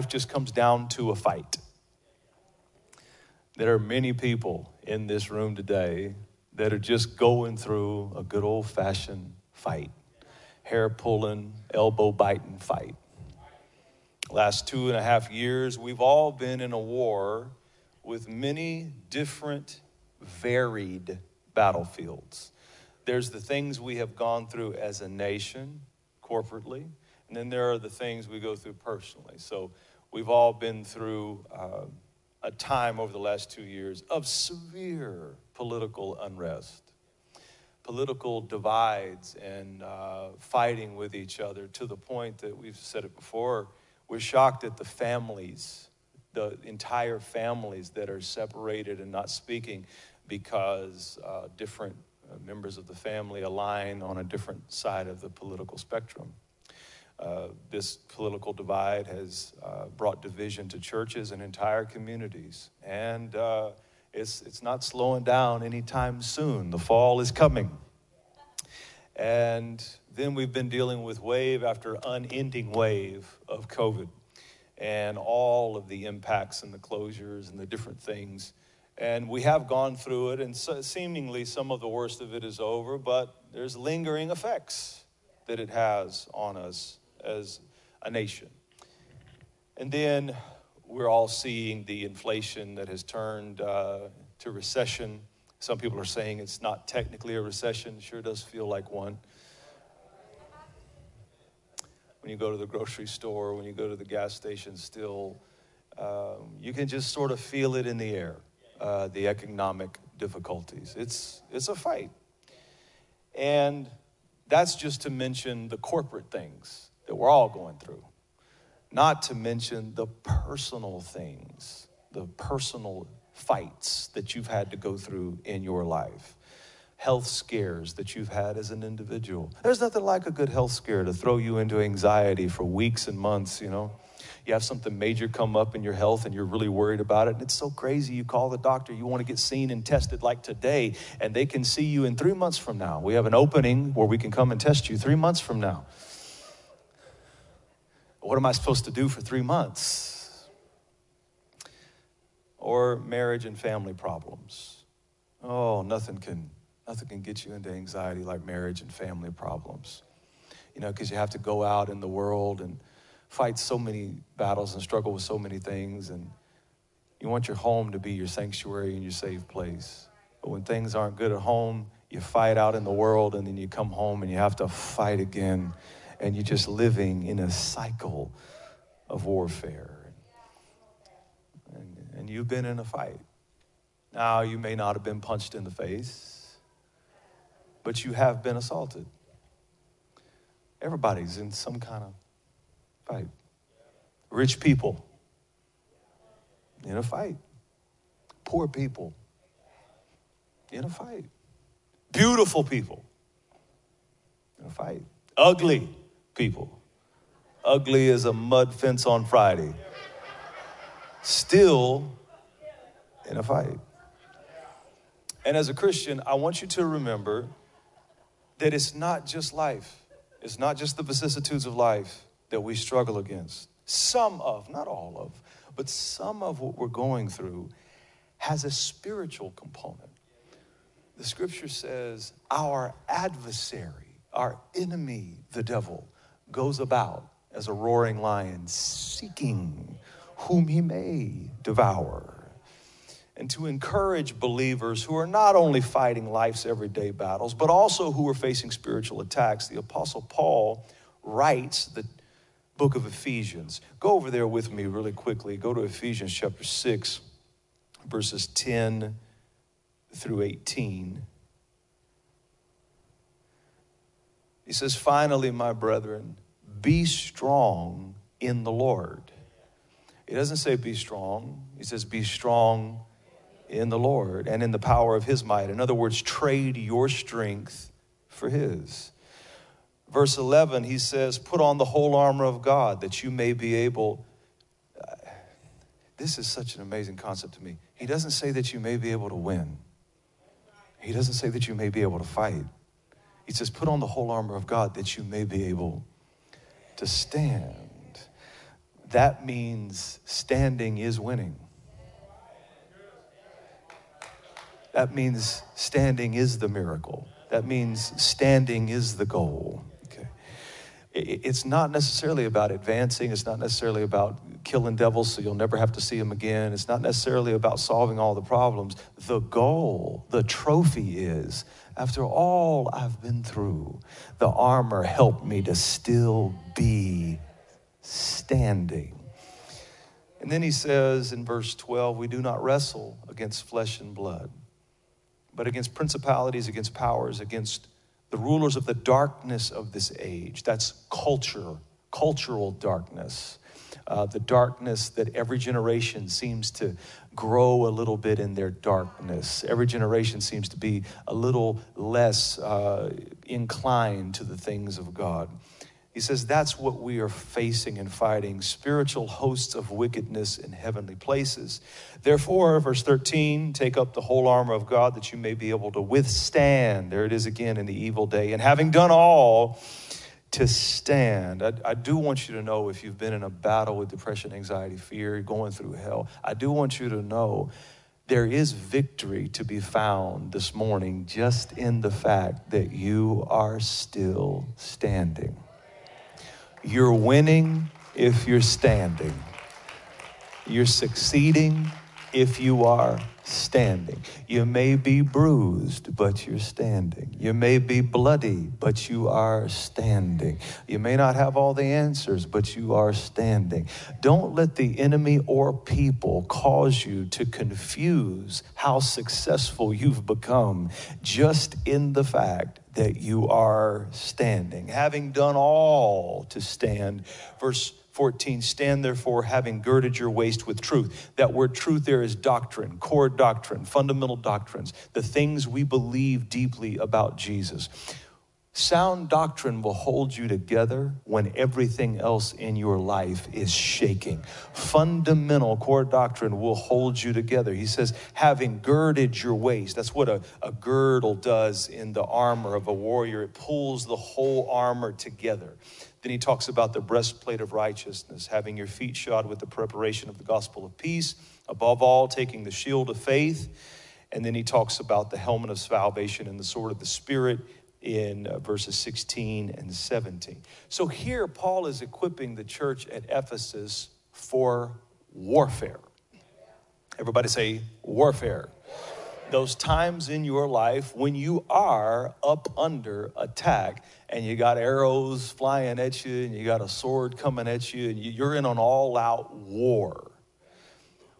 life just comes down to a fight. There are many people in this room today that are just going through a good old fashioned fight, hair pulling, elbow biting fight. Last two and a half years, we've all been in a war with many different, varied battlefields. There's the things we have gone through as a nation, corporately, and then there are the things we go through personally. So we've all been through uh, a time over the last two years of severe political unrest, political divides, and uh, fighting with each other to the point that we've said it before. We're shocked at the families, the entire families that are separated and not speaking because uh, different uh, members of the family align on a different side of the political spectrum. Uh, this political divide has uh, brought division to churches and entire communities. And uh, it's, it's not slowing down anytime soon. The fall is coming. And then we've been dealing with wave after unending wave of COVID and all of the impacts and the closures and the different things and we have gone through it, and so seemingly some of the worst of it is over, but there's lingering effects that it has on us as a nation. And then we're all seeing the inflation that has turned uh, to recession. Some people are saying it's not technically a recession, it sure does feel like one. When you go to the grocery store, when you go to the gas station, still, um, you can just sort of feel it in the air uh, the economic difficulties. It's, it's a fight. And that's just to mention the corporate things that we're all going through, not to mention the personal things, the personal fights that you've had to go through in your life, health scares that you've had as an individual. There's nothing like a good health scare to throw you into anxiety for weeks and months, you know you have something major come up in your health and you're really worried about it. And it's so crazy. You call the doctor, you want to get seen and tested like today, and they can see you in three months from now. We have an opening where we can come and test you three months from now. What am I supposed to do for three months? Or marriage and family problems. Oh, nothing can nothing can get you into anxiety like marriage and family problems. You know, because you have to go out in the world and fight so many battles and struggle with so many things. And you want your home to be your sanctuary and your safe place. But when things aren't good at home, you fight out in the world and then you come home and you have to fight again. And you're just living in a cycle of warfare. And, and you've been in a fight. Now, you may not have been punched in the face, but you have been assaulted. Everybody's in some kind of fight. Rich people in a fight. Poor people in a fight. Beautiful people in a fight. Ugly people. Ugly as a mud fence on Friday. Still in a fight. And as a Christian, I want you to remember that it's not just life, it's not just the vicissitudes of life that we struggle against. Some of, not all of, but some of what we're going through has a spiritual component. The scripture says, Our adversary, our enemy, the devil, goes about as a roaring lion, seeking whom he may devour. And to encourage believers who are not only fighting life's everyday battles, but also who are facing spiritual attacks, the Apostle Paul writes that book of Ephesians. Go over there with me really quickly. Go to Ephesians chapter 6, verses 10 through 18. He says, Finally, my brethren, be strong in the Lord. He doesn't say be strong, he says be strong in the Lord and in the power of his might. In other words, trade your strength for his verse 11, he says, Put on the whole armor of God that you may be able. This is such an amazing concept to me. He doesn't say that you may be able to win, he doesn't say that you may be able to fight. He says, Put on the whole armor of God that you may be able to stand. that means standing is winning. That means standing is the miracle. That means standing is the goal. It's not necessarily about advancing. It's not necessarily about killing devils so you'll never have to see them again. It's not necessarily about solving all the problems. The goal, the trophy is after all I've been through, the armor helped me to still be standing. And then he says in verse 12, we do not wrestle against flesh and blood but against principalities, against powers, against the rulers of the darkness of this age. That's culture, cultural darkness. Uh, the darkness that every generation seems to grow a little bit in their darkness. Every generation seems to be a little less uh, inclined to the things of God. He says that's what we are facing and fighting spiritual hosts of wickedness in heavenly places. Therefore, verse 13, take up the whole armor of God that you may be able to withstand. There it is again in the evil day. And having done all, to stand. I, I, do want you to know if you've been in a battle with depression, anxiety, fear, going through hell, I do want you to know there is victory to be found this morning just in the fact that you are still standing. You're winning if you're standing. You're succeeding if you are standing. You may be bruised, but you're standing. You may be bloody, but you are standing. You may not have all the answers, but you are standing. Don't let the enemy or people cause you to confuse how successful you've become just in the fact that you are standing. Having done all to stand. Verse 14, stand therefore, having girded your waist with truth. That word truth there is doctrine, core doctrine, fundamental doctrines, the things we believe deeply about Jesus. Sound doctrine will hold you together when everything else in your life is shaking. Fundamental core doctrine will hold you together. He says, having girded your waist. That's what a, a girdle does in the armor of a warrior, it pulls the whole armor together. Then he talks about the breastplate of righteousness, having your feet shod with the preparation of the gospel of peace, above all, taking the shield of faith. And then he talks about the helmet of salvation and the sword of the Spirit in uh, verses 16 and 17. So here, Paul is equipping the church at Ephesus for warfare. Everybody say warfare. Those times in your life when you are up under attack and you got arrows flying at you and you got a sword coming at you and you're in an all out war.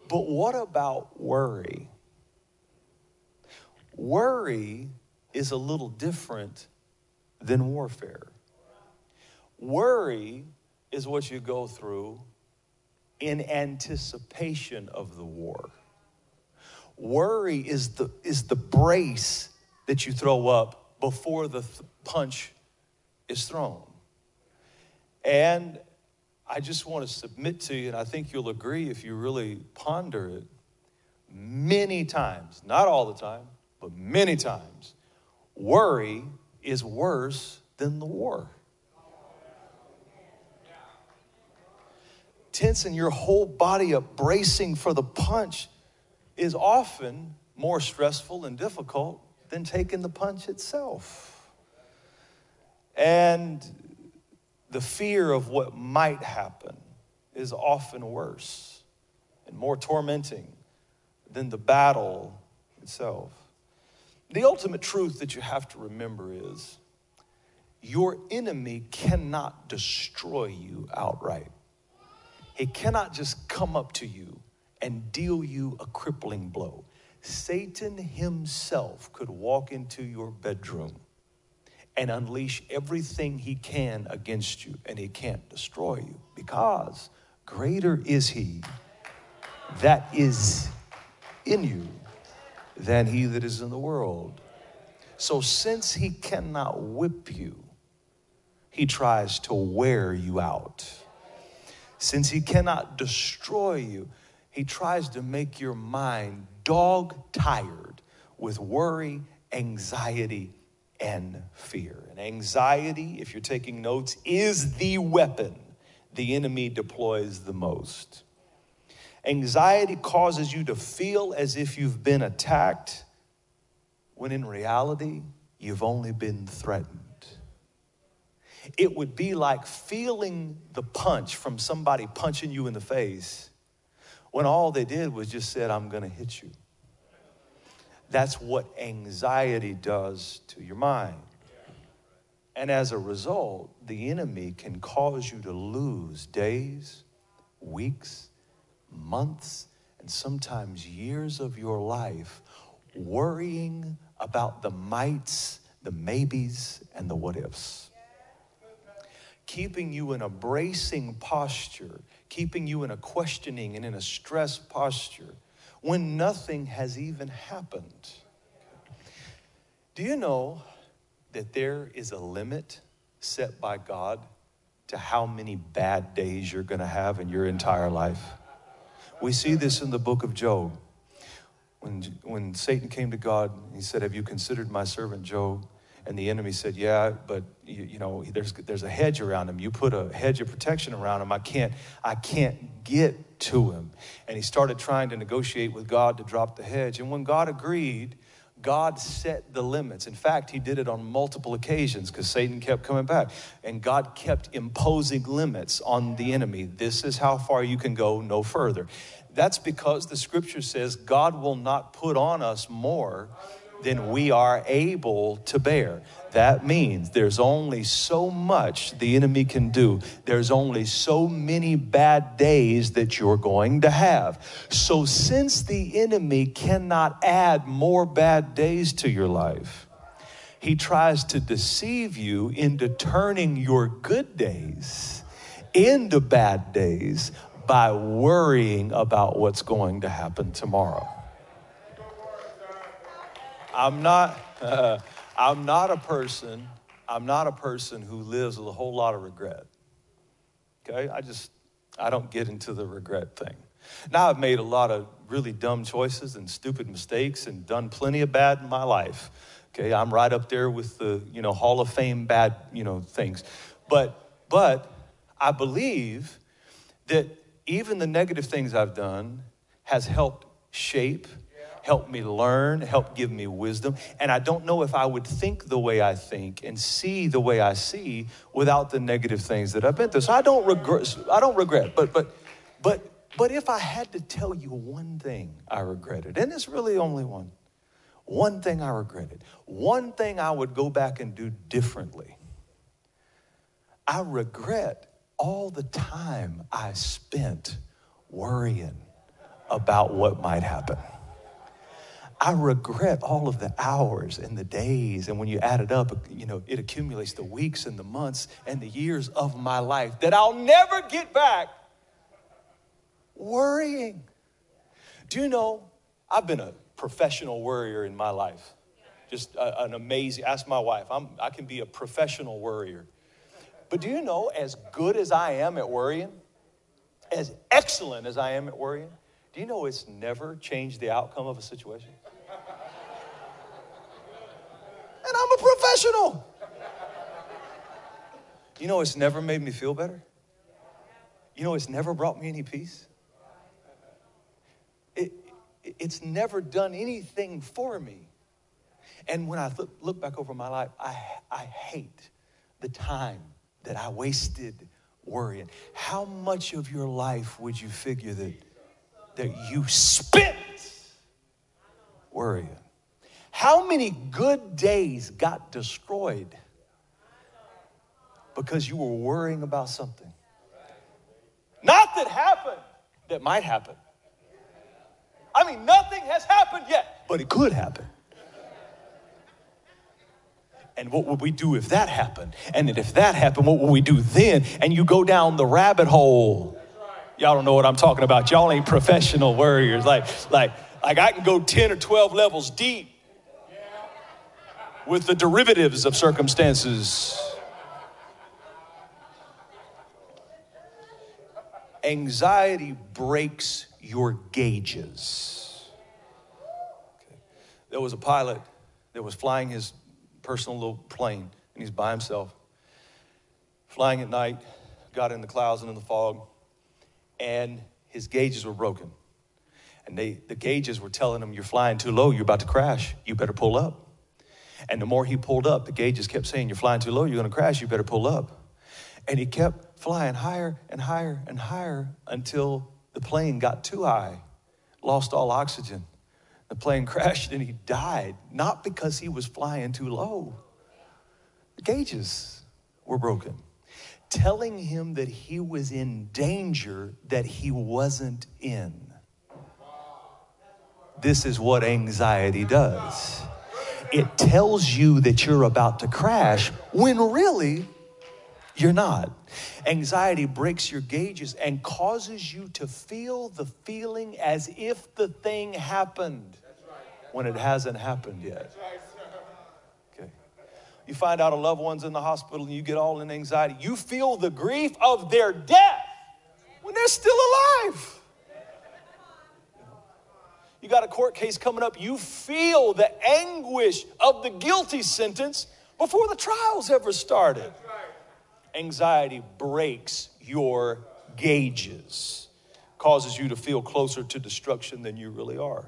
But what about worry? Worry is a little different than warfare. Worry is what you go through in anticipation of the war. Worry is the, is the brace that you throw up before the th- punch is thrown. And I just want to submit to you, and I think you'll agree if you really ponder it. Many times, not all the time, but many times, Worry is worse than the war. Tensing your whole body up, bracing for the punch, is often more stressful and difficult than taking the punch itself. And the fear of what might happen is often worse and more tormenting than the battle itself. The ultimate truth that you have to remember is your enemy cannot destroy you outright. He cannot just come up to you and deal you a crippling blow. Satan himself could walk into your bedroom and unleash everything he can against you, and he can't destroy you because greater is he that is in you than he that is in the world. So, since he cannot whip you, he tries to wear you out. Since he cannot destroy you, he tries to make your mind dog tired with worry, anxiety, and fear. And anxiety, if you're taking notes, is the weapon the enemy deploys the most. Anxiety causes you to feel as if you've been attacked, when in reality, you've only been threatened. It would be like feeling the punch from somebody punching you in the face when all they did was just said, I'm gonna hit you. That's what anxiety does to your mind. And as a result, the enemy can cause you to lose days, weeks, months, and sometimes years of your life worrying about the mights, the maybes, and the what ifs. Keeping you in a bracing posture, keeping you in a questioning and in a stress posture when nothing has even happened. Do you know that there is a limit set by God to how many bad days you're going to have in your entire life? We see this in the book of Job. When, when Satan came to God, he said, Have you considered my servant Job? And the enemy said, Yeah, but you, you, know, there's, there's a hedge around him. You put a hedge of protection around him. I can't, I can't get to him. And he started trying to negotiate with God to drop the hedge. And when God agreed, God set the limits. In fact, he did it on multiple occasions because Satan kept coming back. And God kept imposing limits on the enemy. This is how far you can go, no further. That's because the scripture says God will not put on us more than we are able to bear. That means there's only so much the enemy can do. There's only so many bad days that you're going to have. So, since the enemy cannot add more bad days to your life, he tries to deceive you into turning your good days into bad days by worrying about what's going to happen tomorrow. I'm not, uh, I'm not a person, I'm not a person who lives with a whole lot of regret. Okay? I just, I don't get into the regret thing. Now, I've made a lot of really dumb choices and stupid mistakes and done plenty of bad in my life. Okay, I'm right up there with the, you know, Hall of Fame bad, you know, things. But, but I believe that even the negative things I've done has helped shape, helped me learn, help give me wisdom. And I don't know if I would think the way I think and see the way I see without the negative things that I've been through. So I don't regret. I don't regret. But but but but if I had to tell you one thing I regretted, and it's really only one, one thing I regretted, one thing I would go back and do differently. I regret all the time I spent worrying about what might happen. I regret all of the hours and the days, and when you add it up, you know, it accumulates the weeks and the months and the years of my life that I'll never get back worrying. Do you know, I've been a professional worrier in my life. Just an amazing, ask my wife, I'm, I can be a professional worrier. But do you know, as good as I am at worrying, as excellent as I am at worrying, do you know it's never changed the outcome of a situation? And I'm a professional. You know, it's never made me feel better. You know, it's never brought me any peace. It, it's never done anything for me. And when I look back over my life, I, I hate the time that I wasted worrying. How much of your life would you figure that, that you spent worrying? How many good days got destroyed because you were worrying about something? Not that happened, that might happen. I mean, nothing has happened yet, but it could happen. And what would we do if that happened? And if that happened, what would we do then? And you go down the rabbit hole. Y'all don't know what I'm talking about. Y'all ain't professional warriors. Like, like, like I can go 10 or 12 levels deep with the derivatives of circumstances. Anxiety breaks your gauges. Okay. There was a pilot that was flying his personal little plane, and he's by himself, flying at night, got in the clouds and in the fog, and his gauges were broken. And they, the gauges were telling him, You're flying too low, you're about to crash, you better pull up. And the more he pulled up, the gauges kept saying, You're flying too low, you're gonna crash, you better pull up. And he kept flying higher and higher and higher until the plane got too high, lost all oxygen. The plane crashed and he died, not because he was flying too low. The gauges were broken, telling him that he was in danger that he wasn't in. This is what anxiety does. It tells you that you're about to crash when really you're not. Anxiety breaks your gauges and causes you to feel the feeling as if the thing happened when it hasn't happened yet. Okay. You find out a loved one's in the hospital and you get all in anxiety. You feel the grief of their death when they're still alive. You got a court case coming up, you feel the anguish of the guilty sentence before the trial's ever started. Anxiety breaks your gauges, causes you to feel closer to destruction than you really are.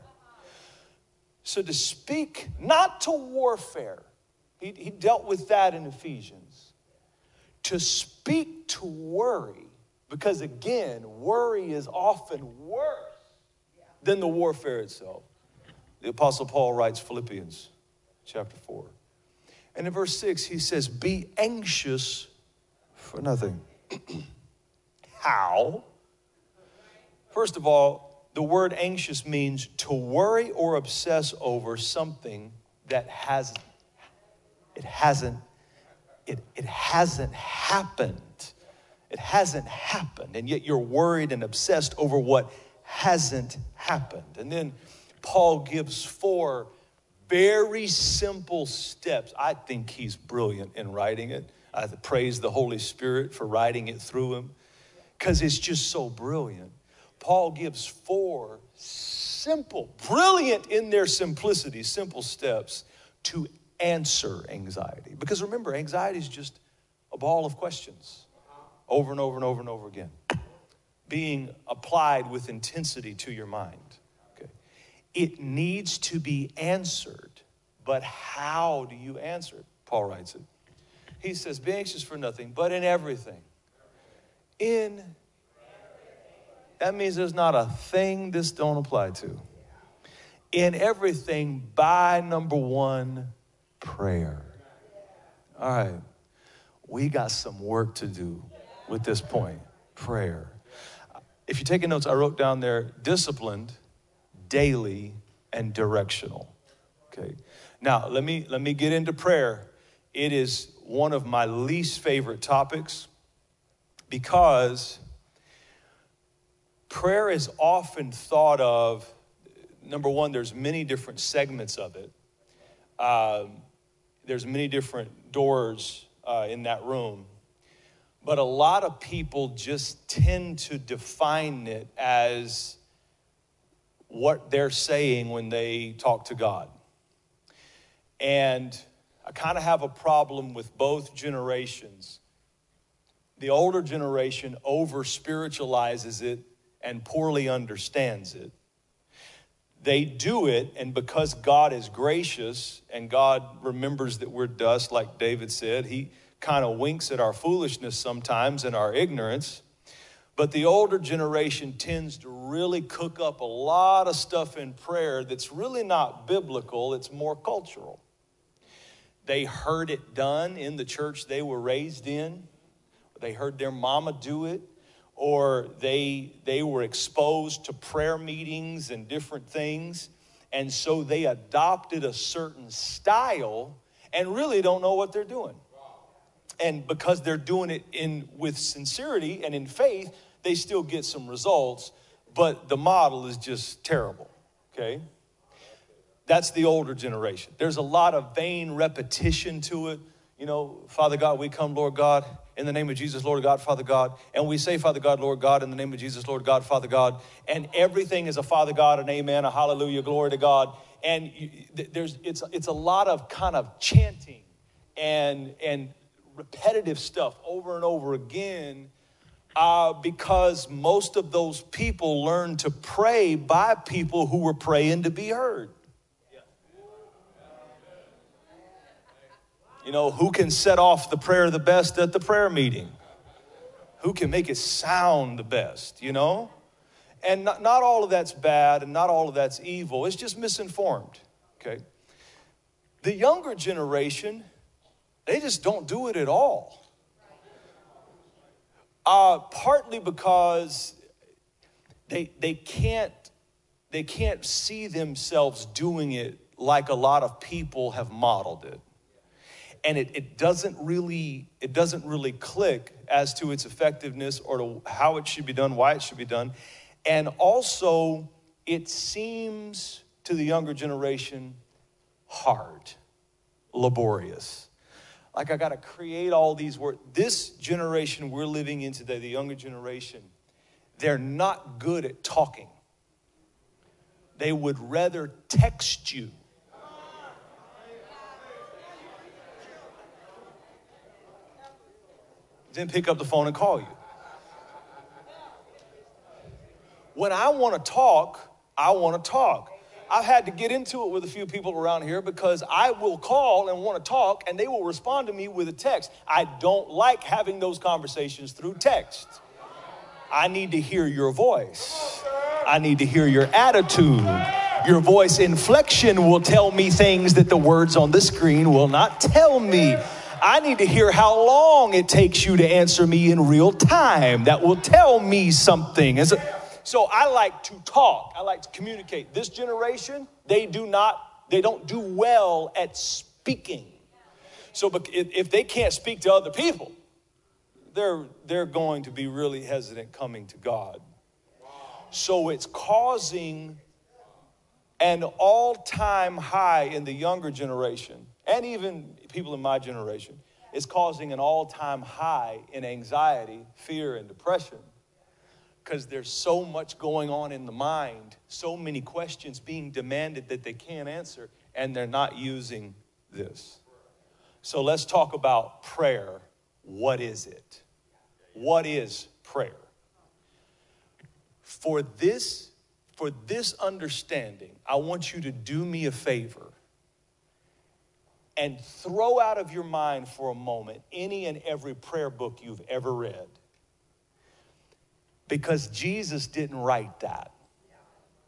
So to speak not to warfare, he, he dealt with that in Ephesians. To speak to worry, because again, worry is often worse than the warfare itself. The Apostle Paul writes Philippians chapter 4. And in verse 6, he says, Be anxious for nothing. How? First of all, the word anxious means to worry or obsess over something that has it hasn't it, it hasn't happened. It hasn't happened. And yet you're worried and obsessed over what hasn't happened. And then Paul gives four very simple steps. I think he's brilliant in writing it. I praise the Holy Spirit for writing it through him because it's just so brilliant. Paul gives four simple, brilliant in their simplicity, simple steps to answer anxiety. Because remember, anxiety is just a ball of questions over and over and over and over again being applied with intensity to your mind. Okay. It needs to be answered, but how do you answer it? Paul writes it. He says, Be anxious for nothing, but in everything. In that means there's not a thing this don't apply to. In everything, by number one, prayer. All right, we got some work to do with this point prayer if you're taking notes, I wrote down there disciplined, daily, and directional. Okay. Now, let me let me get into prayer. It is one of my least favorite topics because prayer is often thought of number one there's many different segments of it um, there's many different doors uh, in that room but a lot of people just tend to define it as what they're saying when they talk to God. And I kind of have a problem with both generations. The older generation over spiritualizes it and poorly understands it. They do it, and because God is gracious and God remembers that we're dust, like David said, he, kind of winks at our foolishness sometimes and our ignorance. But the older generation tends to really cook up a lot of stuff in prayer that's really not biblical, it's more cultural. They heard it done in the church they were raised in, they heard their mama do it, or they, they were exposed to prayer meetings and different things. And so they adopted a certain style and really don't know what they're doing and because they're doing it in with sincerity and in faith they still get some results but the model is just terrible okay? That's the older generation. There's a lot of vain repetition to it. You know father god we come lord god in the name of jesus lord god father god and we say father god lord god in the name of jesus lord god father god and everything is a father god and amen a hallelujah glory to god and there's it's it's a lot of kind of chanting and and repetitive stuff over and over again Uh, because most of those people learned to pray by people who were praying to be heard. You know, who can set off the prayer the best at the prayer meeting? Who can make it sound the best, you know? And not, not all of that's bad and not all of that's evil. It's just misinformed, okay? The younger generation, they just don't do it at all. Uh, partly because they, they, can't, they can't see themselves doing it like a lot of people have modeled it. And it, it doesn't really it doesn't really click as to its effectiveness or to how it should be done why it should be done. And also it seems to the younger generation hard laborious like i got to create all these words this generation we're living in today the younger generation they're not good at talking they would rather text you then pick up the phone and call you. When I want to talk, I want to talk. I've had to get into it with a few people around here because I will call and want to talk and they will respond to me with a text. I don't like having those conversations through text. I need to hear your voice. I need to hear your attitude. Your voice inflection will tell me things that the words on the screen will not tell me. I need to hear how long it takes you to answer me in real time. That will tell me something. So, so I like to talk. I like to communicate. This generation, they do not, they don't do well at speaking. So if they can't speak to other people, they're, they're going to be really hesitant coming to God. So it's causing an all time high in the younger generation and even people in my generation, is causing an all time high in anxiety, fear, and depression because there's so much going on in the mind, so many questions being demanded that they can't answer, and they're not using this. So let's talk about prayer. What is it? What is prayer? For this, for this understanding, I want you to do me a favor and throw out of your mind for a moment any and every prayer book you've ever read. Because Jesus didn't write that.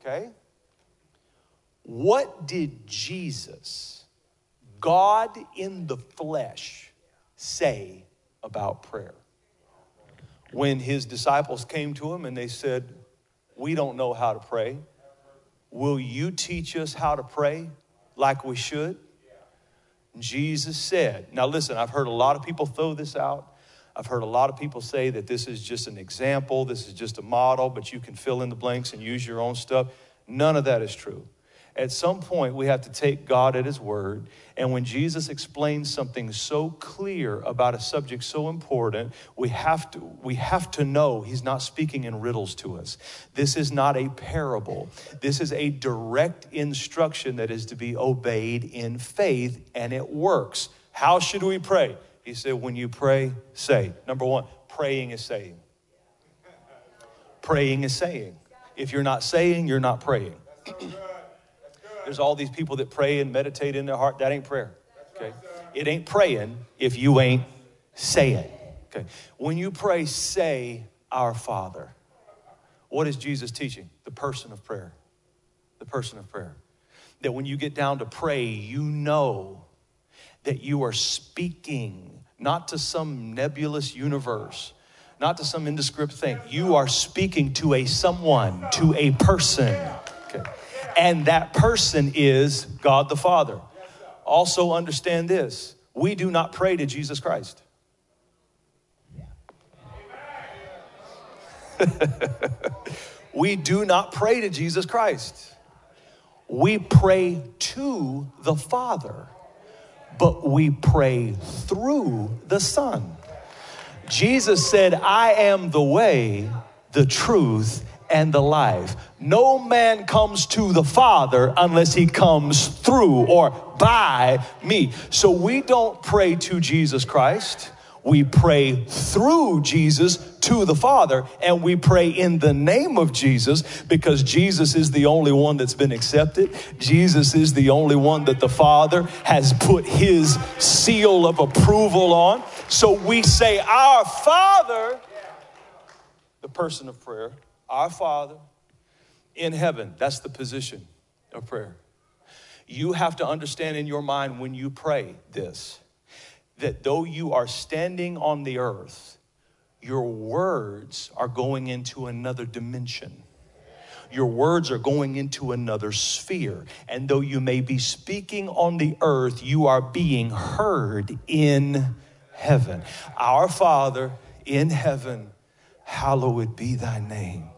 Okay? What did Jesus, God in the flesh, say about prayer? When his disciples came to him and they said, We don't know how to pray. Will you teach us how to pray like we should? Jesus said, now listen, I've heard a lot of people throw this out. I've heard a lot of people say that this is just an example, this is just a model, but you can fill in the blanks and use your own stuff. None of that is true. At some point, we have to take God at His word. And when Jesus explains something so clear about a subject so important, we have to, we have to know He's not speaking in riddles to us. This is not a parable, this is a direct instruction that is to be obeyed in faith, and it works. How should we pray? He said, When you pray, say. Number one, praying is saying. Praying is saying. If you're not saying, you're not praying. There's all these people that pray and meditate in their heart. That ain't prayer. Okay? It ain't praying if you ain't saying. Okay. When you pray, say, Our Father. What is Jesus teaching? The person of prayer. The person of prayer. That when you get down to pray, you know that you are speaking not to some nebulous universe, not to some indescript thing. You are speaking to a someone, to a person. Okay and that person is God the Father. Also, understand this we do not pray to Jesus Christ. we do not pray to Jesus Christ. We pray to the Father, but we pray through the Son. Jesus said, I am the way, the truth, and the life. No man comes to the Father unless he comes through or by me. So we don't pray to Jesus Christ, we pray through Jesus to the Father, and we pray in the name of Jesus because Jesus is the only one that's been accepted. Jesus is the only one that the Father has put his seal of approval on. So we say, Our Father, the person of prayer, our Father in heaven. That's the position of prayer. You have to understand in your mind when you pray this that though you are standing on the earth, your words are going into another dimension. Your words are going into another sphere. And though you may be speaking on the earth, you are being heard in heaven. Our Father in heaven, hallowed be thy name.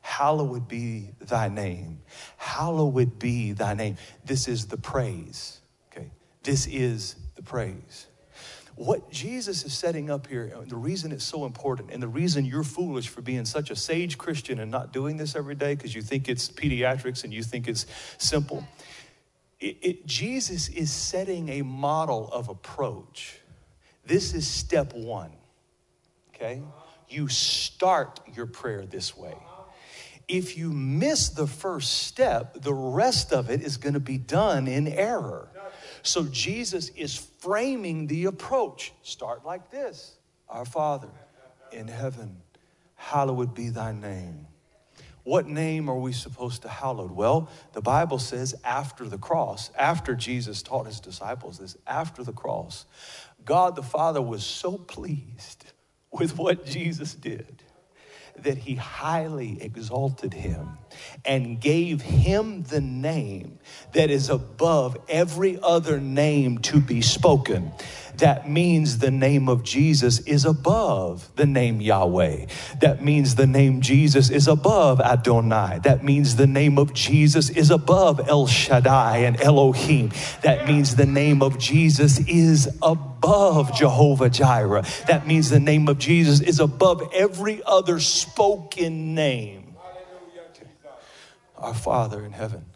Hallowed be thy name. Hallowed be thy name. This is the praise. Okay. This is praise. What Jesus is setting up here, the reason it's so important, and the reason you're foolish for being such a sage Christian and not doing this every day because you think it's pediatrics and you think it's simple. It, it, Jesus is setting a model of approach. This is step one, okay? You start your prayer this way if you miss the first step, the rest of it is going to be done in error. So Jesus is framing the approach. Start like this Our Father in heaven, hallowed be thy name. What name are we supposed to hallowed? Well, the Bible says after the cross, after Jesus taught his disciples this, after the cross, God the Father was so pleased with what Jesus did that he highly exalted him and gave him the name that is above every other name to be spoken that means the name of Jesus is above the name Yahweh. That means the name Jesus is above Adonai. That means the name of Jesus is above El Shaddai and Elohim. That means the name of Jesus is above Jehovah Jireh. That means the name of Jesus is above every other spoken name. Our Father in heaven,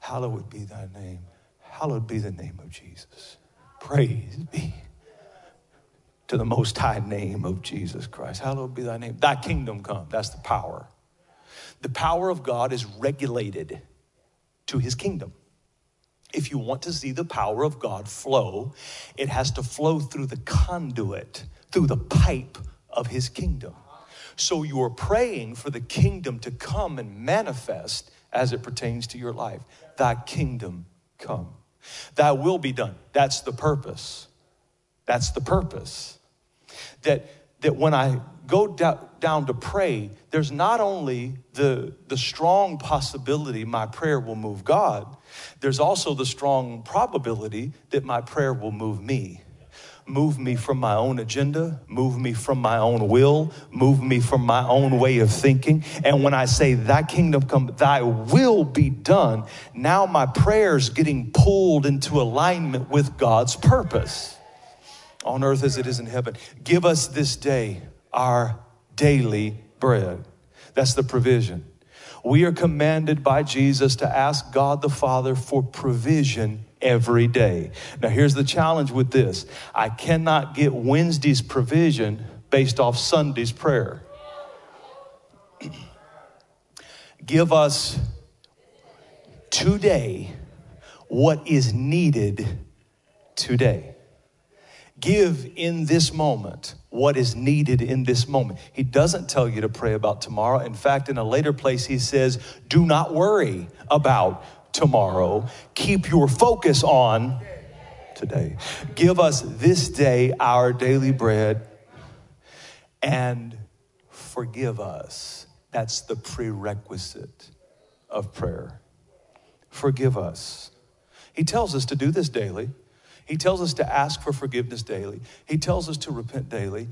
hallowed be thy name. Hallowed be the name of Jesus. Praise be to the most high name of Jesus Christ. Hallowed be thy name. Thy kingdom come. That's the power. The power of God is regulated to his kingdom. If you want to see the power of God flow, it has to flow through the conduit, through the pipe of his kingdom. So you're praying for the kingdom to come and manifest as it pertains to your life. Thy kingdom come. Thy will be done. That's the purpose. That's the purpose. That, that when I go da- down to pray, there's not only the, the strong possibility my prayer will move God, there's also the strong probability that my prayer will move me move me from my own agenda, move me from my own will, move me from my own way of thinking. And when I say, Thy kingdom come, Thy will be done, now my prayer's getting pulled into alignment with God's purpose on earth as it is in heaven. Give us this day our daily bread. That's the provision. We are commanded by Jesus to ask God the Father for provision every day. Now, here's the challenge with this I cannot get Wednesday's provision based off Sunday's prayer. Give us today what is needed today. Give in this moment what is needed in this moment. He doesn't tell you to pray about tomorrow. In fact, in a later place, he says, Do not worry about tomorrow. Keep your focus on today. Give us this day our daily bread and forgive us. That's the prerequisite of prayer. Forgive us. He tells us to do this daily. He tells us to ask for forgiveness daily. He tells us to repent daily.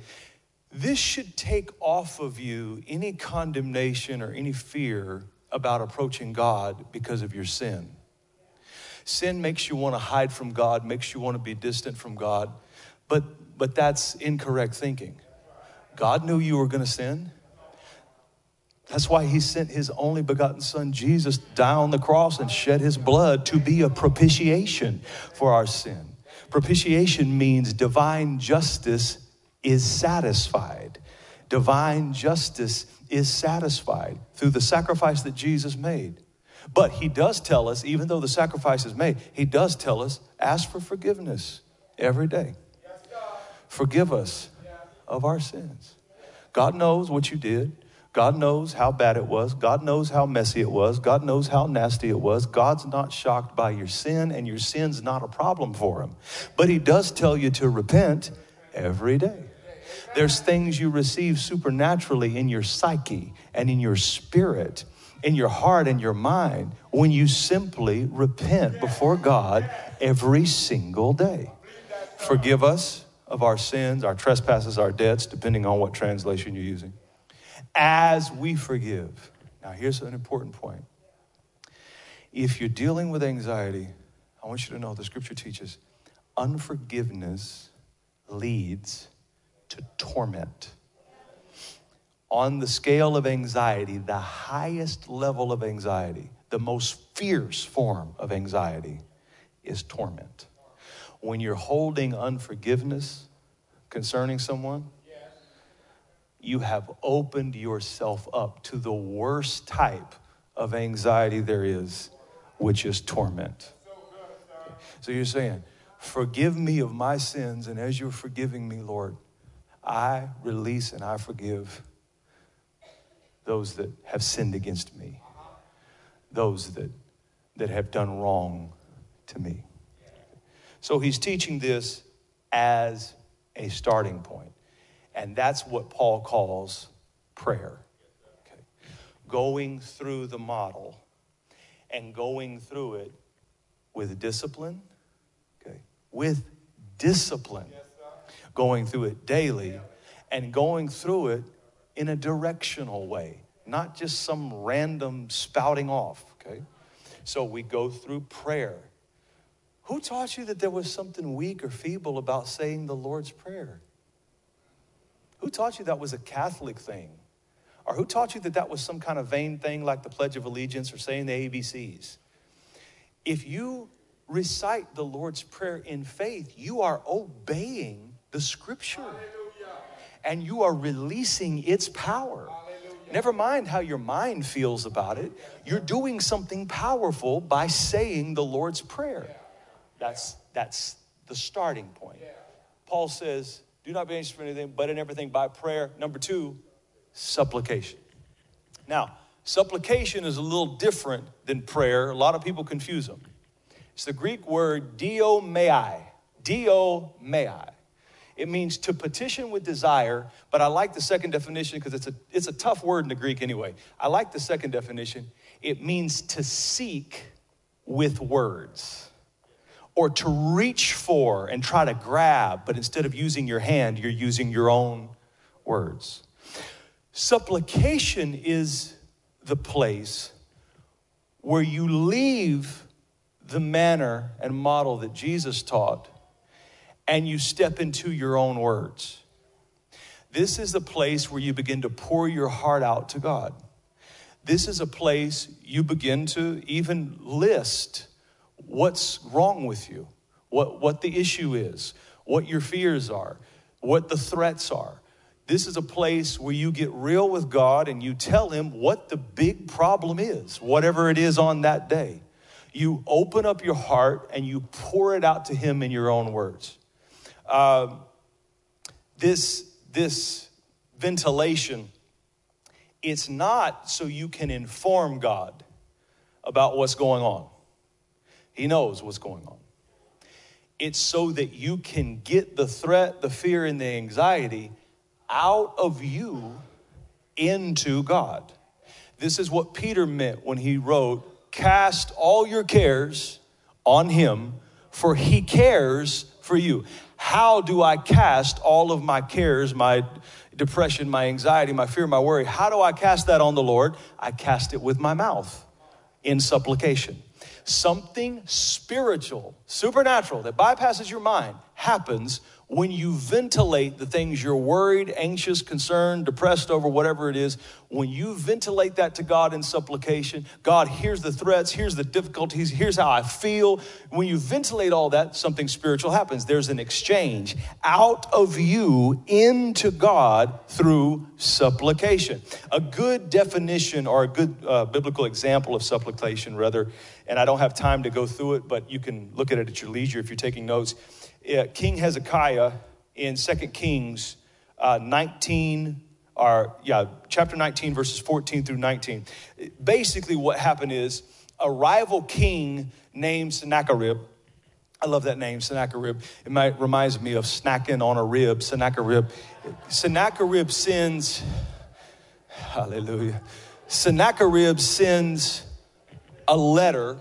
This should take off of you any condemnation or any fear about approaching God because of your sin. Sin makes you want to hide from God, makes you want to be distant from God, but, but that's incorrect thinking. God knew you were going to sin. That's why he sent his only begotten son, Jesus, die on the cross and shed his blood to be a propitiation for our sin. Propitiation means divine justice is satisfied Divine justice is satisfied through the sacrifice that Jesus made. But he does tell us, even though the sacrifice is made, he does tell us ask for forgiveness every day. Forgive us of our sins. God knows what you did. God knows how bad it was. God knows how messy it was. God knows how nasty it was. God's not shocked by your sin, and your sin's not a problem for him. But he does tell you to repent every day. There's things you receive supernaturally in your psyche and in your spirit, in your heart and your mind when you simply repent before God every single day. Forgive us of our sins, our trespasses, our debts, depending on what translation you're using, as we forgive. Now, here's an important point. If you're dealing with anxiety, I want you to know the scripture teaches unforgiveness leads to torment. On the scale of anxiety, the highest level of anxiety, the most fierce form of anxiety is torment when you're holding unforgiveness concerning someone, you have opened yourself up to the worst type of anxiety there is, which is torment. So you're saying, Forgive me of my sins, and as you're forgiving me, Lord, I release and I forgive those that have sinned against me, those that, that have done wrong to me. So he's teaching this as a starting point. And that's what Paul calls prayer. Okay. Going through the model and going through it with discipline, okay, with discipline, going through it daily and going through it in a directional way, not just some random spouting off, okay? So we go through prayer who taught you that there was something weak or feeble about saying the Lord's Prayer? Who taught you that was a Catholic thing? Or who taught you that that was some kind of vain thing like the Pledge of Allegiance or saying the ABCs? If you recite the Lord's Prayer in faith, you are obeying the scripture and you are releasing its power. Never mind how your mind feels about it, you're doing something powerful by saying the Lord's Prayer. That's, that's the starting point. Paul says, do not be anxious for anything, but in everything by prayer. Number two, supplication. Now, supplication is a little different than prayer. A lot of people confuse them. It's the Greek word deomai. It means to petition with desire, but I like the second definition because it's a, it's a tough word in the Greek anyway. I like the second definition. It means to seek with words or to reach for and try to grab, but instead of using your hand, you're using your own words. Supplication is the place where you leave the manner and model that Jesus taught and you step into your own words. This is the place where you begin to pour your heart out to God. This is a place you begin to even list what's wrong with you, what, what the issue is, what your fears are, what the threats are. This is a place where you get real with God and you tell Him what the big problem is, whatever it is on that day. You open up your heart and you pour it out to Him in your own words. Um, this, this ventilation, it's not so you can inform God about what's going on. He knows what's going on. It's so that you can get the threat, the fear, and the anxiety out of you into God. This is what Peter meant when he wrote, Cast all your cares on him, for he cares for you. How do I cast all of my cares, my depression, my anxiety, my fear, my worry? How do I cast that on the Lord? I cast it with my mouth in supplication something spiritual, supernatural that bypasses your mind happens when you ventilate the things you're worried, anxious, concerned, depressed over, whatever it is, when you ventilate that to God in supplication, God, here's the threats, here's the difficulties, here's how I feel. When you ventilate all that, something spiritual happens. There's an exchange out of you into God through supplication. A good definition or a good uh, biblical example of supplication, rather, and I don't have time to go through it, but you can look at it at your leisure if you're taking notes. King Hezekiah in 2 Kings uh, 19 are, yeah, chapter 19, verses 14 through 19. Basically, what happened is a rival king named Sennacherib. I love that name, Sennacherib. It might, reminds me of snacking on a rib, Sennacherib. Sennacherib sends, hallelujah. Sennacherib sends a letter,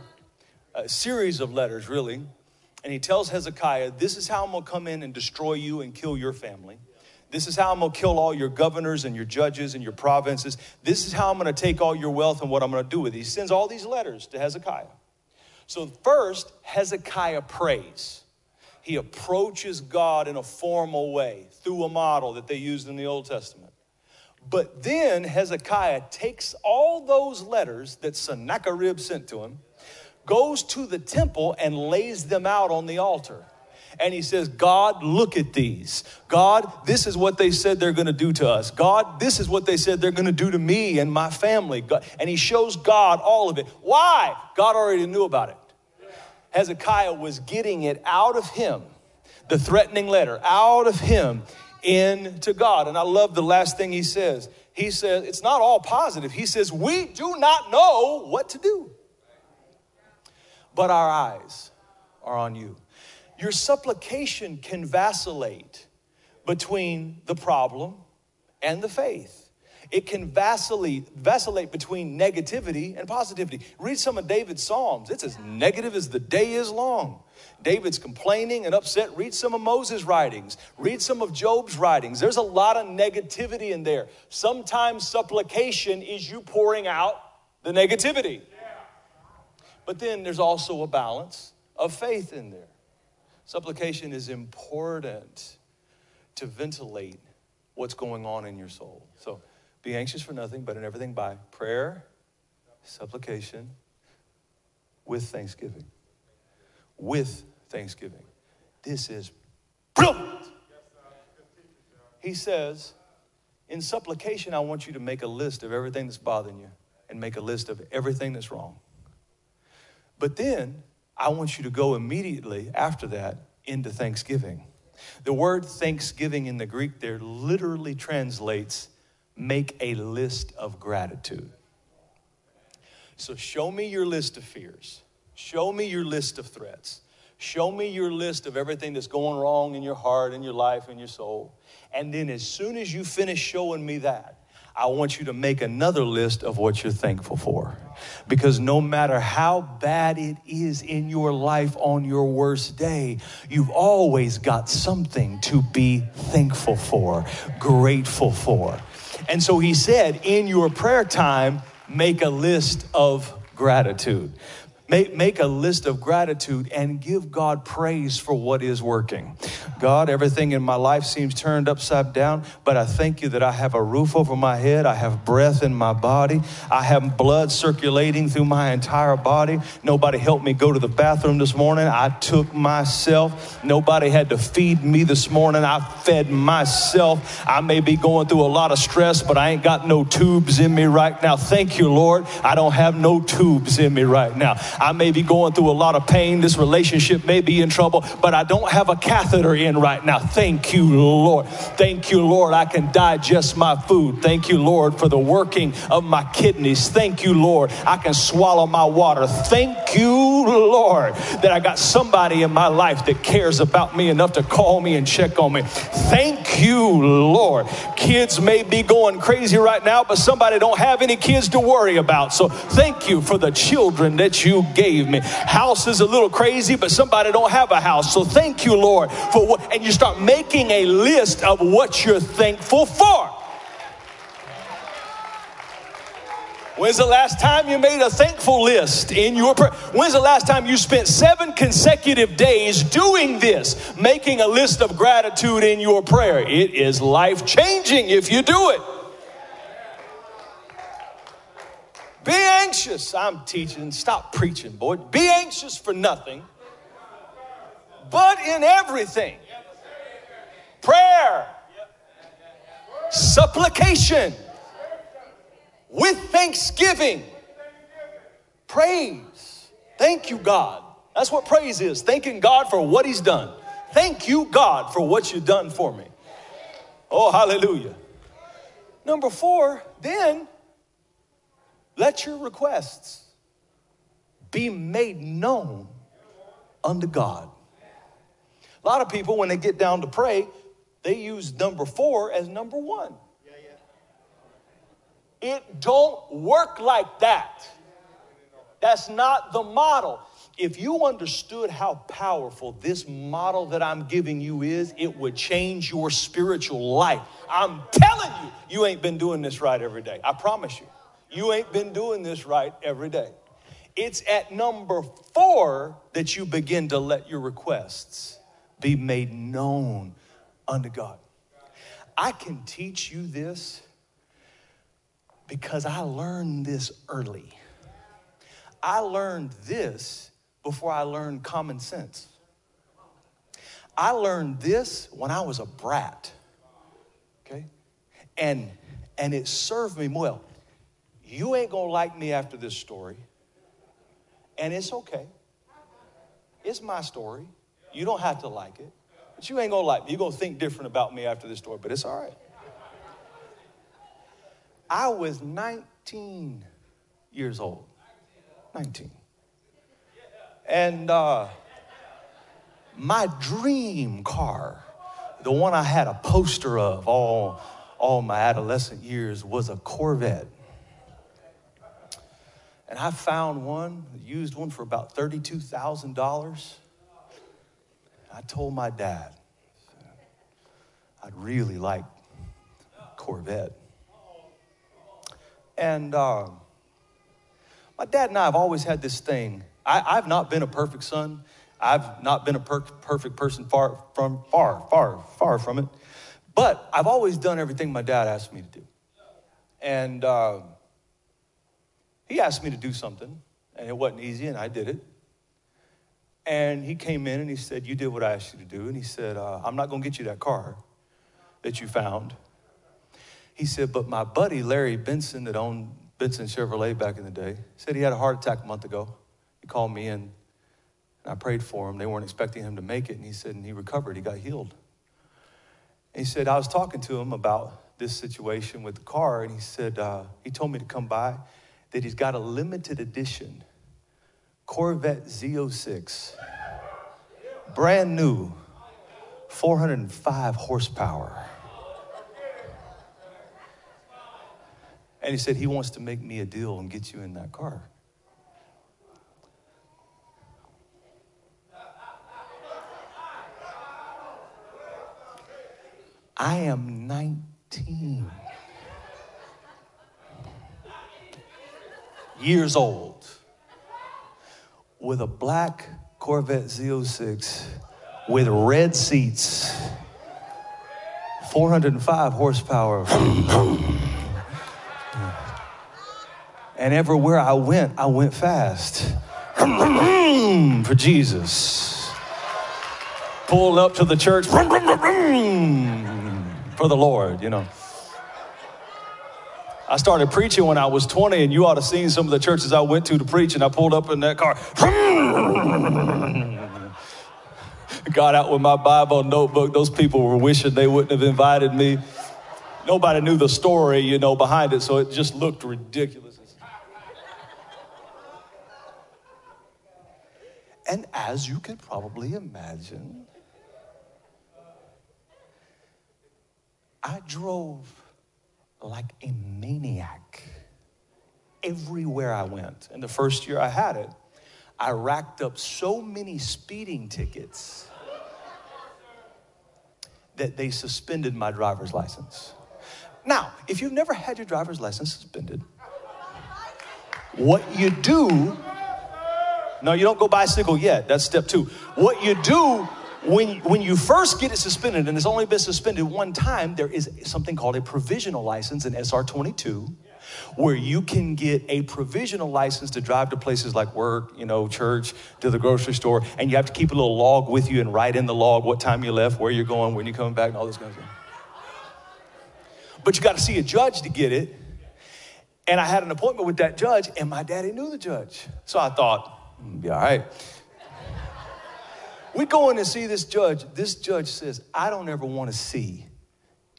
a series of letters, really, and he tells Hezekiah, This is how I'm gonna come in and destroy you and kill your family. This is how I'm gonna kill all your governors and your judges and your provinces. This is how I'm gonna take all your wealth and what I'm gonna do with it. He sends all these letters to Hezekiah. So, first, Hezekiah prays. He approaches God in a formal way through a model that they used in the Old Testament. But then Hezekiah takes all those letters that Sennacherib sent to him, goes to the temple, and lays them out on the altar and he says, God, look at these. God, this is what they said they're going to do to us. God, this is what they said they're going to do to me and my family. God, and he shows God all of it. Why? God already knew about it. Hezekiah was getting it out of him, the threatening letter, out of him into God. And I love the last thing he says. He says, it's not all positive. He says, We do not know what to do, but our eyes are on you your supplication can vacillate between the problem and the faith. It can vacillate, vacillate between negativity and positivity. Read some of David's Psalms. It's as negative as the day is long. David's complaining and upset. Read some of Moses' writings. Read some of Job's writings. There's a lot of negativity in there. Sometimes supplication is you pouring out the negativity. But then there's also a balance of faith in there. Supplication is important to ventilate what's going on in your soul. So be anxious for nothing, but in everything by prayer, supplication, with thanksgiving. With thanksgiving. This is brilliant. He says, in supplication, I want you to make a list of everything that's bothering you and make a list of everything that's wrong. But then I want you to go immediately after that into thanksgiving. The word thanksgiving in the Greek there literally translates make a list of gratitude. So show me your list of fears. Show me your list of threats. Show me your list of everything that's going wrong in your heart, in your life, in your soul. And then as soon as you finish showing me that, I want you to make another list of what you're thankful for. Because no matter how bad it is in your life on your worst day, you've always got something to be thankful for, grateful for. And so he said, in your prayer time, make a list of gratitude. Make, make a list of gratitude and give God praise for what is working. God, everything in my life seems turned upside down, but I thank you that I have a roof over my head. I have breath in my body. I have blood circulating through my entire body. Nobody helped me go to the bathroom this morning. I took myself. Nobody had to feed me this morning. I fed myself. I may be going through a lot of stress, but I ain't got no tubes in me right now. Thank you, Lord. I don't have no tubes in me right now. I may be going through a lot of pain. This relationship may be in trouble, but I don't have a catheter in right now. Thank you, Lord. Thank you, Lord. I can digest my food. Thank you, Lord, for the working of my kidneys. Thank you, Lord. I can swallow my water. Thank you, Lord, that I got somebody in my life that cares about me enough to call me and check on me. Thank you, Lord. Kids may be going crazy right now, but somebody don't have any kids to worry about. So thank you for the children that you gave me. House is a little crazy, but somebody don't have a house. So thank you, Lord, for what, and you start making a list of what you're thankful for. When's the last time you made a thankful list in your prayer? When's the last time you spent seven consecutive days doing this, making a list of gratitude in your prayer? It is life changing if you do it. Be anxious. I'm teaching. Stop preaching, boy. Be anxious for nothing, but in everything. Prayer, supplication, with thanksgiving, praise. Thank you, God. That's what praise is thanking God for what He's done. Thank you, God, for what you've done for me. Oh, hallelujah. Number four, then let your requests be made known unto God. A lot of people, when they get down to pray, they use number four as number one. It don't work like that. That's not the model. If you understood how powerful this model that I'm giving you is, it would change your spiritual life. I'm telling you, you ain't been doing this right every day. I promise you. You ain't been doing this right every day. It's at number four that you begin to let your requests be made known unto God. I can teach you this because I learned this early. I learned this before I learned common sense. I learned this when I was a brat. Okay? And and it served me well. You ain't gonna like me after this story. And it's okay. It's my story. You don't have to like it. But you ain't gonna like me. You're gonna think different about me after this story, but it's all right. I was 19 years old. 19. And uh, my dream car, the one I had a poster of all, all my adolescent years, was a Corvette. And I found one, used one for about $32,000. I told my dad, I'd really like Corvette. And uh, my dad and I have always had this thing. I, have not been a perfect son. I've not been a per- perfect person far from far, far, far from it. But I've always done everything my dad asked me to do. And uh, he asked me to do something, and it wasn't easy, and I did it. And he came in and he said, You did what I asked you to do. And he said, uh, I'm not going to get you that car that you found. He said, But my buddy Larry Benson, that owned Benson Chevrolet back in the day, said he had a heart attack a month ago. He called me in, and I prayed for him. They weren't expecting him to make it. And he said, And he recovered, he got healed. And he said, I was talking to him about this situation with the car, and he said, uh, He told me to come by that he's got a limited edition Corvette Z06, brand new, 405 horsepower. And he said he wants to make me a deal and get you in that car. I am 19. Years old with a black Corvette Z06 with red seats, 405 horsepower. and everywhere I went, I went fast for Jesus. Pulled up to the church for the Lord, you know. I started preaching when I was 20, and you ought to seen some of the churches I went to to preach, and I pulled up in that car. Got out with my Bible notebook. Those people were wishing they wouldn't have invited me. Nobody knew the story, you know, behind it, so it just looked ridiculous. And as you can probably imagine, I drove like a maniac everywhere I went. And the first year I had it, I racked up so many speeding tickets that they suspended my driver's license. Now, if you've never had your driver's license suspended, what you do, no, you don't go bicycle yet. That's step two. What you do when, when you first get it suspended, and it's only been suspended one time, there is something called a provisional license, in SR 22. where you can get a provisional license to drive to places like work, you know, church, to the grocery store, and you have to keep a little log with you and write in the log what time you left, where you're going, when you're coming back, and all this kind of stuff. But you got to see a judge to get it. And I had an appointment with that judge, and my daddy knew the judge. So I thought, mm, be all right. We go in and see this judge. This judge says, I don't ever want to see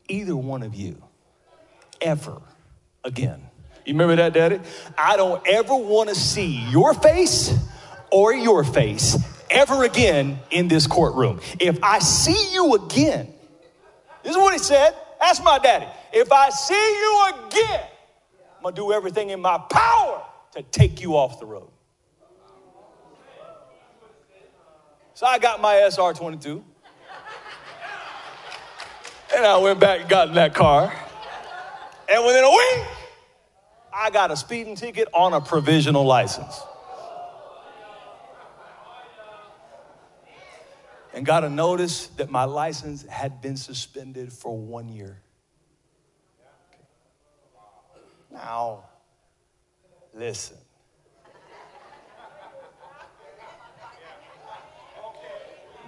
either one of you ever again. You remember that, Daddy? I don't ever want to see your face or your face ever again in this courtroom. If I see you again, this is what he said. That's my daddy. If I see you again, I'm going to do everything in my power to take you off the road. So I got my SR 22. And I went back and got in that car. And within a week, I got a speeding ticket on a provisional license. And got a notice that my license had been suspended for one year. Now, listen.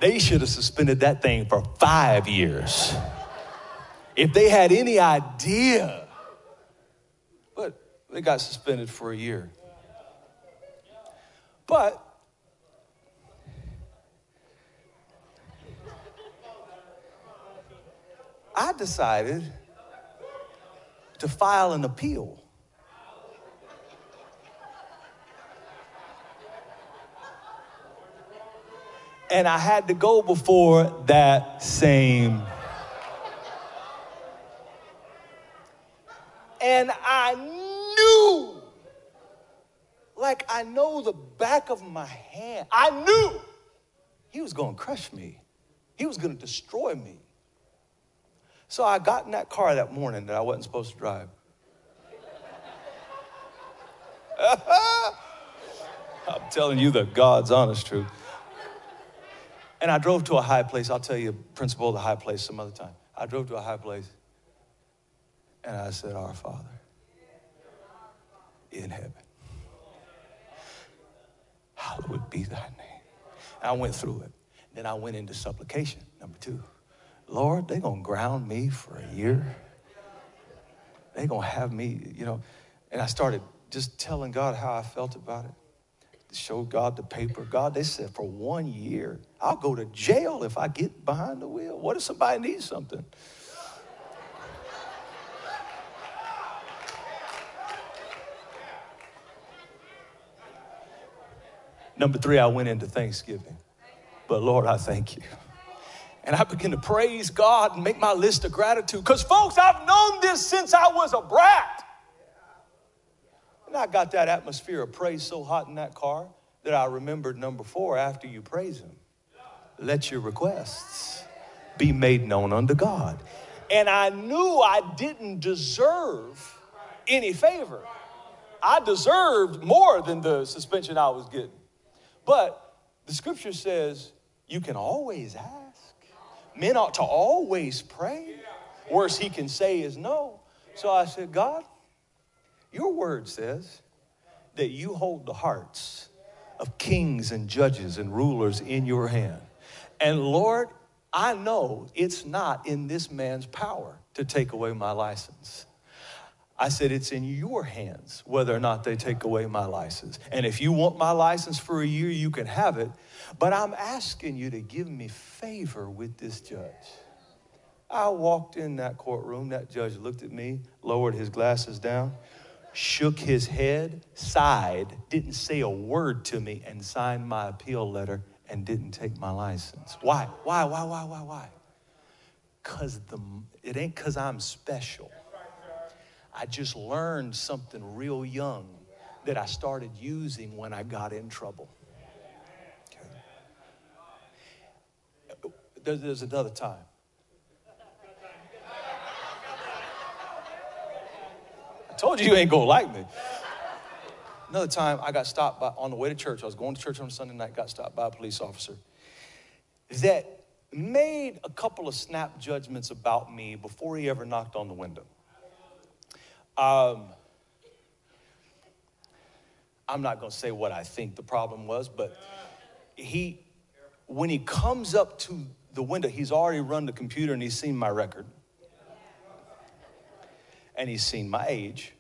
They should have suspended that thing for five years. If they had any idea but they got suspended for a year. But I decided to file an appeal. And I had to go before that same. And I knew, like I know the back of my hand. I knew he was to crush me, he was to destroy me. So I got in that car that morning that I wasn't supposed to drive. I'm telling you the God's honest truth. And I drove to a high place. I'll tell you a principle of the high place some other time. I drove to a high place and I said, Our Father in heaven hallowed be thy name. And I went through it. Then I went into supplication, number two. Lord, they're going to ground me for a year. They're going to have me, you know. And I started just telling God how I felt about it. Show God the paper. God, they said for one year, I'll go to jail if I get behind the wheel. What if somebody needs something? Number three, I went into Thanksgiving. But Lord, I thank you. And I begin to praise God and make my list of gratitude. Because, folks, I've known this since I was a brat. And I got that atmosphere of praise so hot in that car that I remembered number four after you praise Him. Let your requests be made known unto God. And I knew I didn't deserve any favor. I deserved more than the suspension I was getting. But the scripture says you can always ask. Men ought to always pray. Worst he can say is no. So I said, God, your word says that you hold the hearts of kings and judges and rulers in your hand. And Lord, I know it's not in this man's power to take away my license. I said, It's in your hands whether or not they take away my license. And if you want my license for a year, you can have it. But I'm asking you to give me favor with this judge. I walked in that courtroom. That judge looked at me, lowered his glasses down, shook his head, sighed, didn't say a word to me, and signed my appeal letter and didn't take my license. Why? Why? Why? Why? Why? Why? Because the it ain't because I'm special. I just learned something real young that I started using when I got in trouble. Okay. There's another time. Told you you ain't gonna like me. Another time I got stopped by on the way to church. I was going to church on Sunday night, got stopped by a police officer that made a couple of snap judgments about me before he ever knocked on the window. Um, I'm not to say what I think the problem was, but he, when he comes up to the window, he's already run the computer and he's seen my record. And he's seen my age.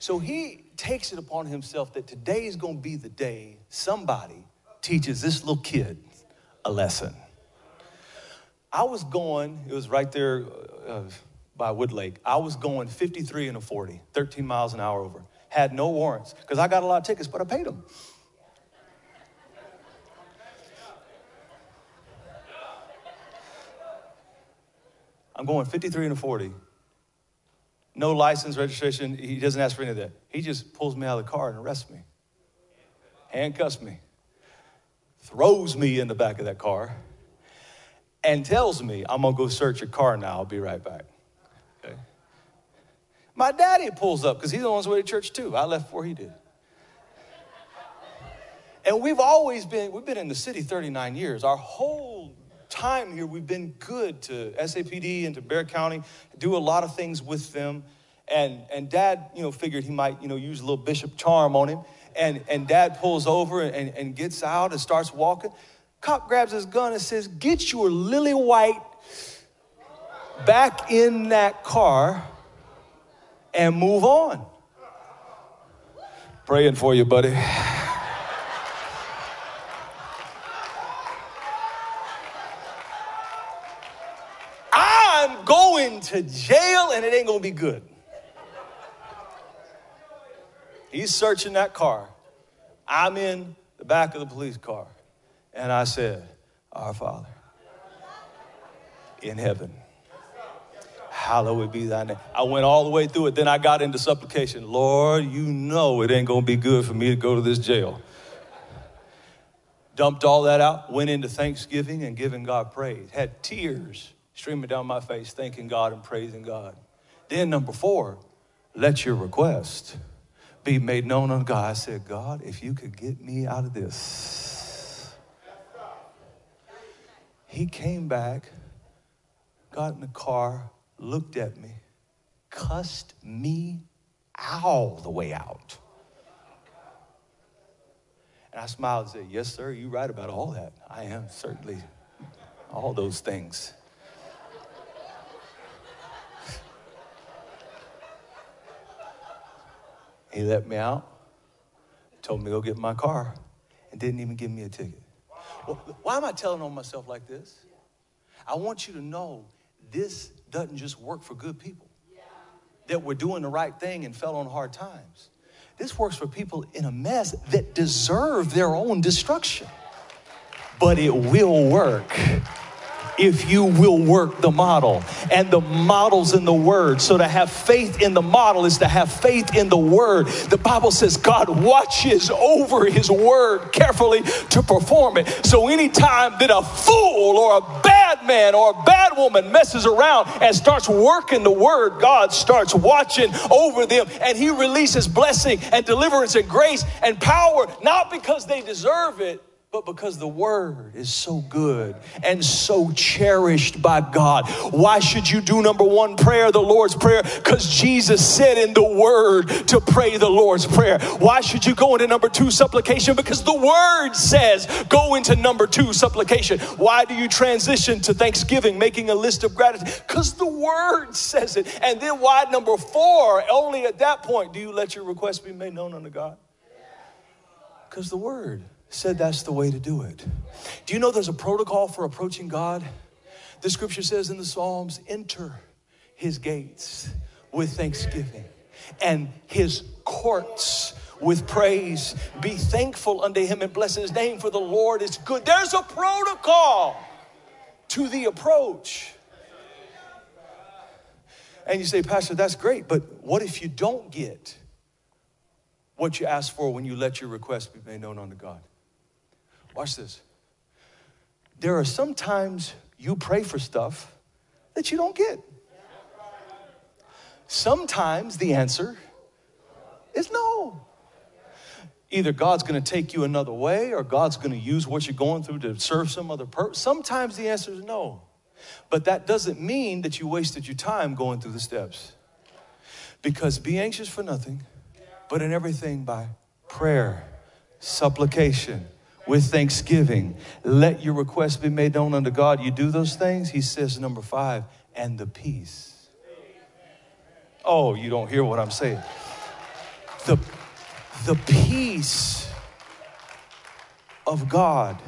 So he takes it upon himself that today is going to be the day somebody teaches this little kid a lesson. I was going, it was right there uh, by Wood Lake. I was going 53 and a 40, 13 miles an hour over. Had no warrants because I got a lot of tickets, but I paid them. I'm going 53 and a 40. No license, registration. He doesn't ask for any of that. He just pulls me out of the car and arrests me, handcuffs me, throws me in the back of that car, and tells me, I'm going to go search your car now. I'll be right back. Okay. My daddy pulls up because he's on his way to church too. I left before he did. And we've always been, we've been in the city 39 years. Our whole time here, we've been good to SAPD and to Bexar County, do a lot of things with them. And, and dad, you know, figured he might, you know, use a little bishop charm on him. And, and dad pulls over and, and gets out and starts walking. Cop grabs his gun and says, Get your lily white back in that car and move on. Praying for you, buddy. To jail and it ain't gonna be good. He's searching that car. I'm in the back of the police car. And I said, Our Father in heaven, hallowed be thy name. I went all the way through it. Then I got into supplication. Lord, you know it ain't gonna be good for me to go to this jail. Dumped all that out, went into thanksgiving and giving God praise. Had tears streaming down my face, thanking God and praising God. Then, number four, let your request be made known unto God. I said, God, if you could get me out of this. He came back, got in the car, looked at me, cussed me all the way out. And I smiled and said, Yes, sir, you're right about all that. I am certainly all those things. He let me out, told me to go get my car, and didn't even give me a ticket. Well, why am I telling on myself like this? I want you to know this doesn't just work for good people that were doing the right thing and fell on hard times. This works for people in a mess that deserve their own destruction. But it will work if you will work the model. And the model's in the word. So to have faith in the model is to have faith in the word. The Bible says God watches over his word carefully to perform it. So anytime that a fool or a bad man or a bad woman messes around and starts working the word, God starts watching over them and he releases blessing and deliverance and grace and power, not because they deserve it but because the word is so good and so cherished by God. Why should you do number one prayer, the Lord's Prayer? Because Jesus said in the word to pray the Lord's Prayer. Why should you go into number two supplication? Because the word says go into number two supplication. Why do you transition to thanksgiving, making a list of gratitude? Because the word says it. And then why number four, only at that point do you let your request be made known unto God? Because the word said that's the way to do it. Do you know there's a protocol for approaching God? The scripture says in the Psalms, enter his gates with thanksgiving and his courts with praise. Be thankful unto him and bless his name, for the Lord is good. There's a protocol to the approach. And you say, Pastor, that's great, but what if you don't get what you asked for when you let your request be made known unto God? Watch this. There are sometimes you pray for stuff that you don't get. Sometimes the answer is no. Either God's going to take you another way or God's going to use what you're going through to serve some other purpose. Sometimes the answer is no. But that doesn't mean that you wasted your time going through the steps. Because be anxious for nothing, but in everything by prayer, supplication, with thanksgiving. Let your requests be made known unto God. You do those things, he says, number five, and the peace. Oh, you don't hear what I'm saying. The, the peace of God,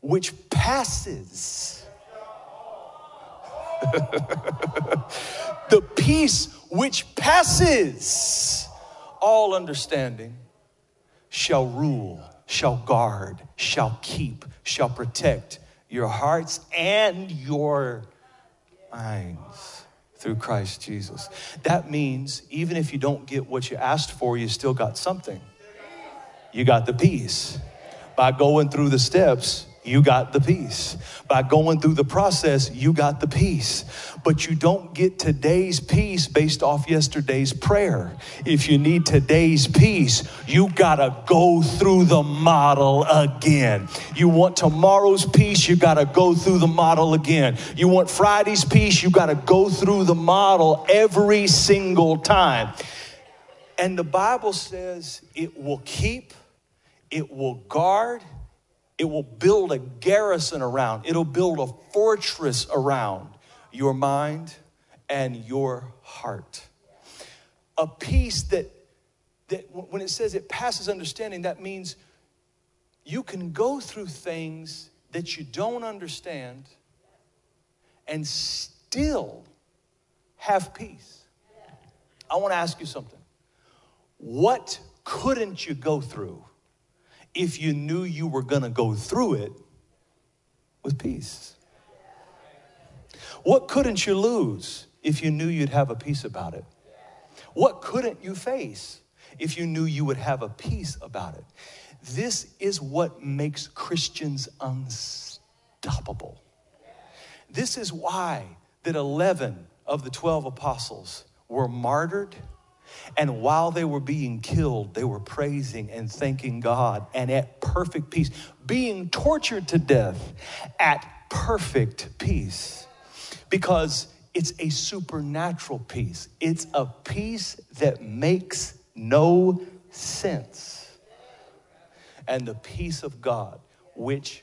which passes. the peace which passes all understanding shall rule, shall guard, shall keep, shall protect your hearts and your minds through Christ Jesus. That means even if you don't get what you asked for, you still got something. You got the peace. By going through the steps, you got the peace. By going through the process, you got the peace. But you don't get today's peace based off yesterday's prayer. If you need today's peace, you gotta go through the model again. You want tomorrow's peace, you gotta go through the model again. You want Friday's peace, you gotta go through the model every single time. And the Bible says it will keep, it will guard, it will build a garrison around, it'll build a fortress around your mind and your heart. A peace that, that when it says it passes understanding, that means you can go through things that you don't understand and still have peace. I want to ask you something. What couldn't you go through if you knew you were going to go through it with peace? What couldn't you lose if you knew you'd have a peace about it? What couldn't you face if you knew you would have a peace about it? This is what makes Christians unstoppable. This is why that 11 of the 12 apostles were martyred and while they were being killed, they were praising and thanking God and at perfect peace, being tortured to death at perfect peace. Because it's a supernatural peace, it's a peace that makes no sense. And the peace of God, which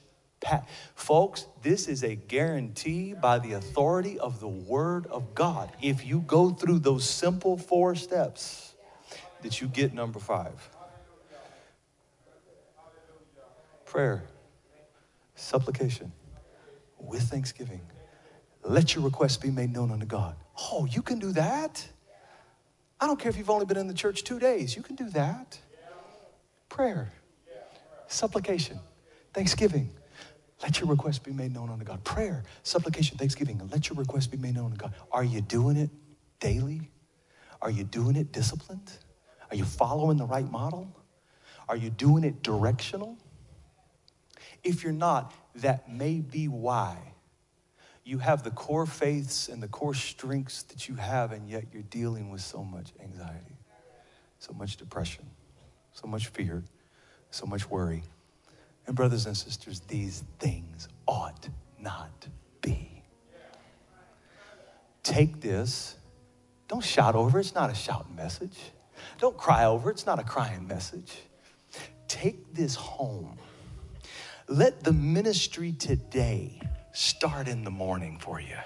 Folks, this is a guarantee by the authority of the Word of God. If you go through those simple four steps, that you get number five prayer, supplication, with thanksgiving. Let your requests be made known unto God. Oh, you can do that? I don't care if you've only been in the church two days, you can do that. Prayer, supplication, thanksgiving let your request be made known unto God. Prayer, supplication, thanksgiving, let your request be made known unto God. Are you doing it daily? Are you doing it disciplined? Are you following the right model? Are you doing it directional? If you're not, that may be why you have the core faiths and the core strengths that you have, and yet you're dealing with so much anxiety, so much depression, so much fear, so much worry. And, brothers and sisters, these things ought not be. Take this. Don't shout over It's not a shouting message. Don't cry over It's not a crying message. Take this home. Let the ministry today start in the morning for you.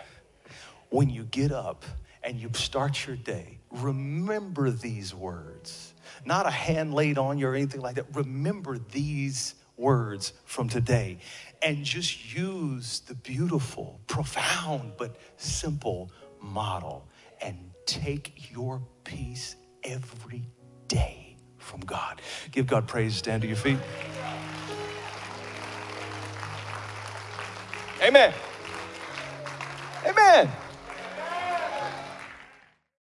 When you get up and you start your day, remember these words. Not a hand laid on you or anything like that. Remember these words from today and just use the beautiful, profound, but simple model and take your peace every day from God. Give God praise. Stand to your feet. Amen. Amen.